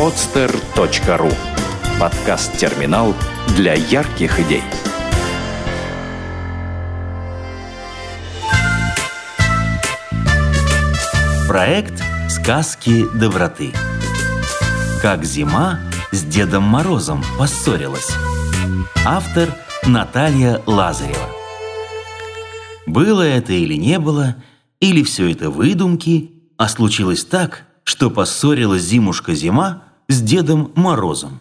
podster.ru Подкаст-терминал для ярких идей. Проект «Сказки доброты». Как зима с Дедом Морозом поссорилась. Автор Наталья Лазарева. Было это или не было, или все это выдумки, а случилось так, что поссорилась зимушка-зима с Дедом Морозом.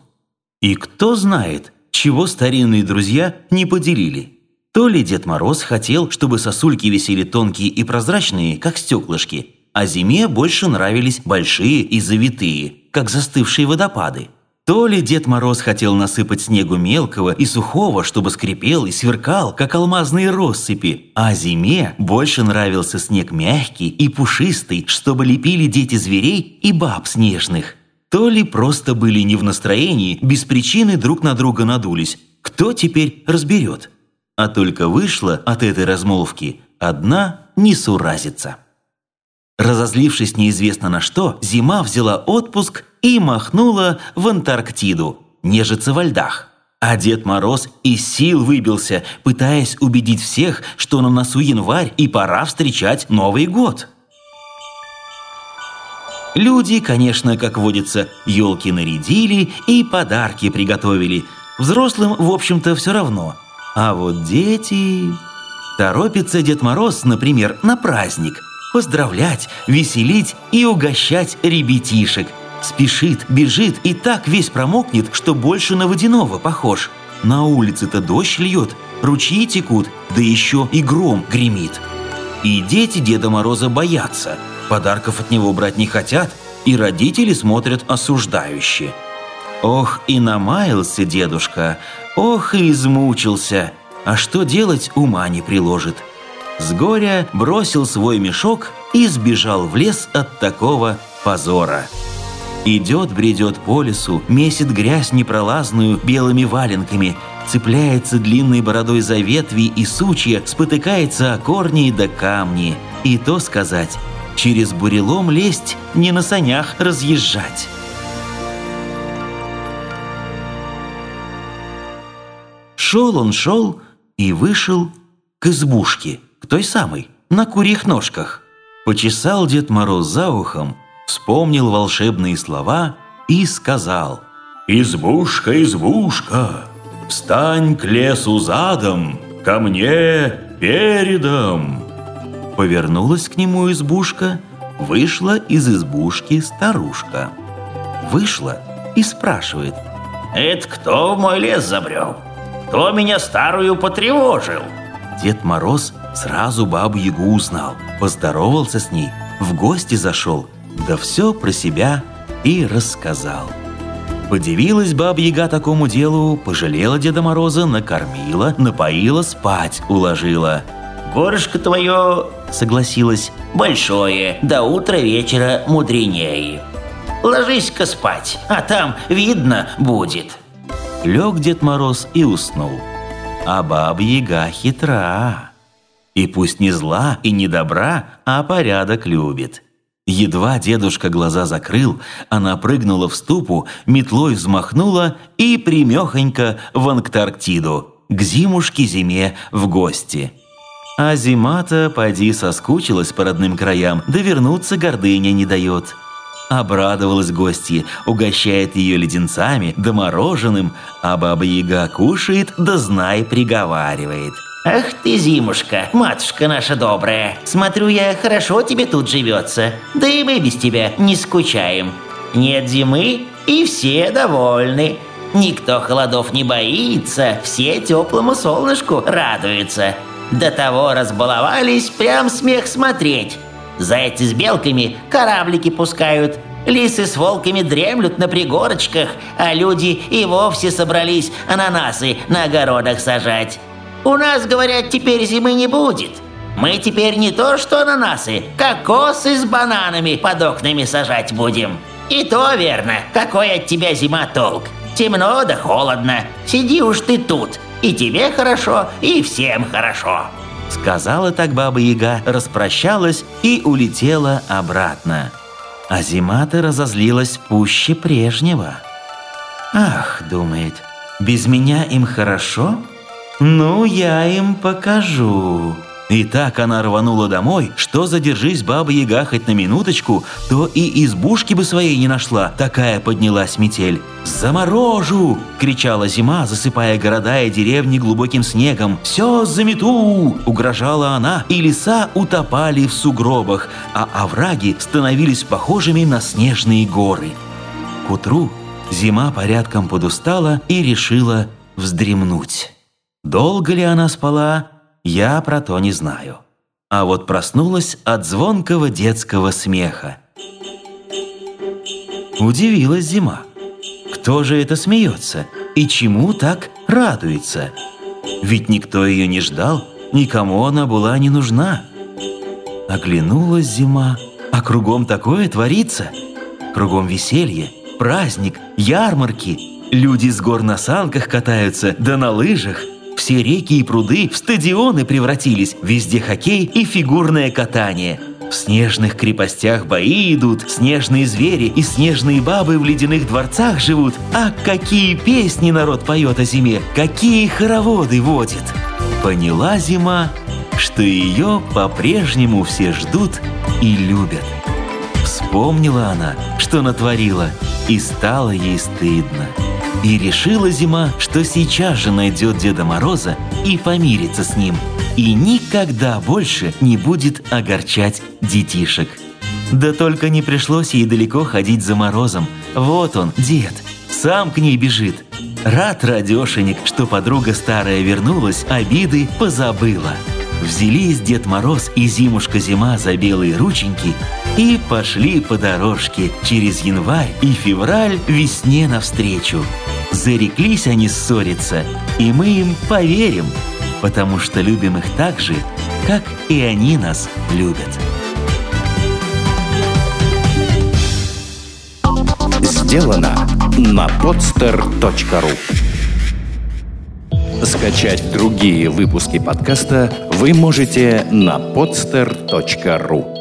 И кто знает, чего старинные друзья не поделили. То ли Дед Мороз хотел, чтобы сосульки висели тонкие и прозрачные, как стеклышки, а зиме больше нравились большие и завитые, как застывшие водопады. То ли Дед Мороз хотел насыпать снегу мелкого и сухого, чтобы скрипел и сверкал, как алмазные россыпи, а зиме больше нравился снег мягкий и пушистый, чтобы лепили дети зверей и баб снежных. То ли просто были не в настроении, без причины друг на друга надулись. Кто теперь разберет? А только вышла от этой размолвки одна несуразица. Разозлившись неизвестно на что, зима взяла отпуск и махнула в Антарктиду, нежиться во льдах. А Дед Мороз из сил выбился, пытаясь убедить всех, что на носу январь и пора встречать Новый год. Люди, конечно, как водится, елки нарядили и подарки приготовили. Взрослым, в общем-то, все равно. А вот дети... Торопится Дед Мороз, например, на праздник. Поздравлять, веселить и угощать ребятишек – Спешит, бежит и так весь промокнет, что больше на водяного похож. На улице-то дождь льет, ручьи текут, да еще и гром гремит. И дети Деда Мороза боятся, подарков от него брать не хотят, и родители смотрят осуждающе. Ох, и намаялся дедушка, ох, и измучился, а что делать ума не приложит. С горя бросил свой мешок и сбежал в лес от такого позора. Идет, бредет по лесу, месит грязь непролазную белыми валенками, цепляется длинной бородой за ветви и сучья, спотыкается о корни да камни. И то сказать, через бурелом лезть, не на санях разъезжать. Шел он, шел и вышел к избушке, к той самой, на курьих ножках. Почесал Дед Мороз за ухом – вспомнил волшебные слова и сказал «Избушка, избушка, встань к лесу задом, ко мне передом». Повернулась к нему избушка, вышла из избушки старушка. Вышла и спрашивает «Это кто в мой лес забрел? Кто меня старую потревожил?» Дед Мороз сразу бабу-ягу узнал, поздоровался с ней, в гости зашел – да все про себя и рассказал. Подивилась баба-яга такому делу, пожалела Деда Мороза, накормила, напоила, спать уложила. «Горлышко твое, — согласилась, — большое, до утра вечера мудренее. Ложись-ка спать, а там видно будет». Лег Дед Мороз и уснул. А баба-яга хитра. И пусть не зла и не добра, а порядок любит – Едва дедушка глаза закрыл, она прыгнула в ступу, метлой взмахнула и примехонько в Антарктиду, к зимушке-зиме в гости. А зима-то, поди, соскучилась по родным краям, да вернуться гордыня не дает. Обрадовалась гостье, угощает ее леденцами да мороженым, а баба-яга кушает да знай приговаривает – Ах ты, зимушка, матушка наша добрая, смотрю я, хорошо тебе тут живется, да и мы без тебя не скучаем. Нет зимы, и все довольны. Никто холодов не боится, все теплому солнышку радуются. До того разбаловались, прям смех смотреть. Зайцы с белками кораблики пускают, Лисы с волками дремлют на пригорочках, а люди и вовсе собрались ананасы на огородах сажать. У нас, говорят, теперь зимы не будет. Мы теперь не то что ананасы, кокосы с бананами под окнами сажать будем. И то верно, какой от тебя зима толк. Темно да холодно, сиди уж ты тут. И тебе хорошо, и всем хорошо. Сказала так Баба Яга, распрощалась и улетела обратно. А зима-то разозлилась пуще прежнего. «Ах, — думает, — без меня им хорошо? Ну, я им покажу». И так она рванула домой, что задержись баба Яга хоть на минуточку, то и избушки бы своей не нашла, такая поднялась метель. «Заморожу!» – кричала зима, засыпая города и деревни глубоким снегом. «Все замету!» – угрожала она, и леса утопали в сугробах, а овраги становились похожими на снежные горы. К утру зима порядком подустала и решила вздремнуть. Долго ли она спала, я про то не знаю. А вот проснулась от звонкого детского смеха. Удивилась зима. Кто же это смеется? И чему так радуется? Ведь никто ее не ждал, никому она была не нужна. Оглянулась зима, а кругом такое творится. Кругом веселье, праздник, ярмарки. Люди с гор на санках катаются, да на лыжах – все реки и пруды в стадионы превратились, везде хоккей и фигурное катание. В снежных крепостях бои идут, снежные звери и снежные бабы в ледяных дворцах живут. А какие песни народ поет о зиме, какие хороводы водит. Поняла зима, что ее по-прежнему все ждут и любят. Вспомнила она, что натворила, и стало ей стыдно. И решила зима, что сейчас же найдет Деда Мороза и помирится с ним. И никогда больше не будет огорчать детишек. Да только не пришлось ей далеко ходить за Морозом. Вот он, дед, сам к ней бежит. Рад радешенек, что подруга старая вернулась, обиды позабыла. Взялись Дед Мороз и Зимушка-Зима за белые рученьки и пошли по дорожке через январь и февраль весне навстречу. Зареклись они ссориться, и мы им поверим, потому что любим их так же, как и они нас любят. Сделано на podster.ru Скачать другие выпуски подкаста вы можете на podster.ru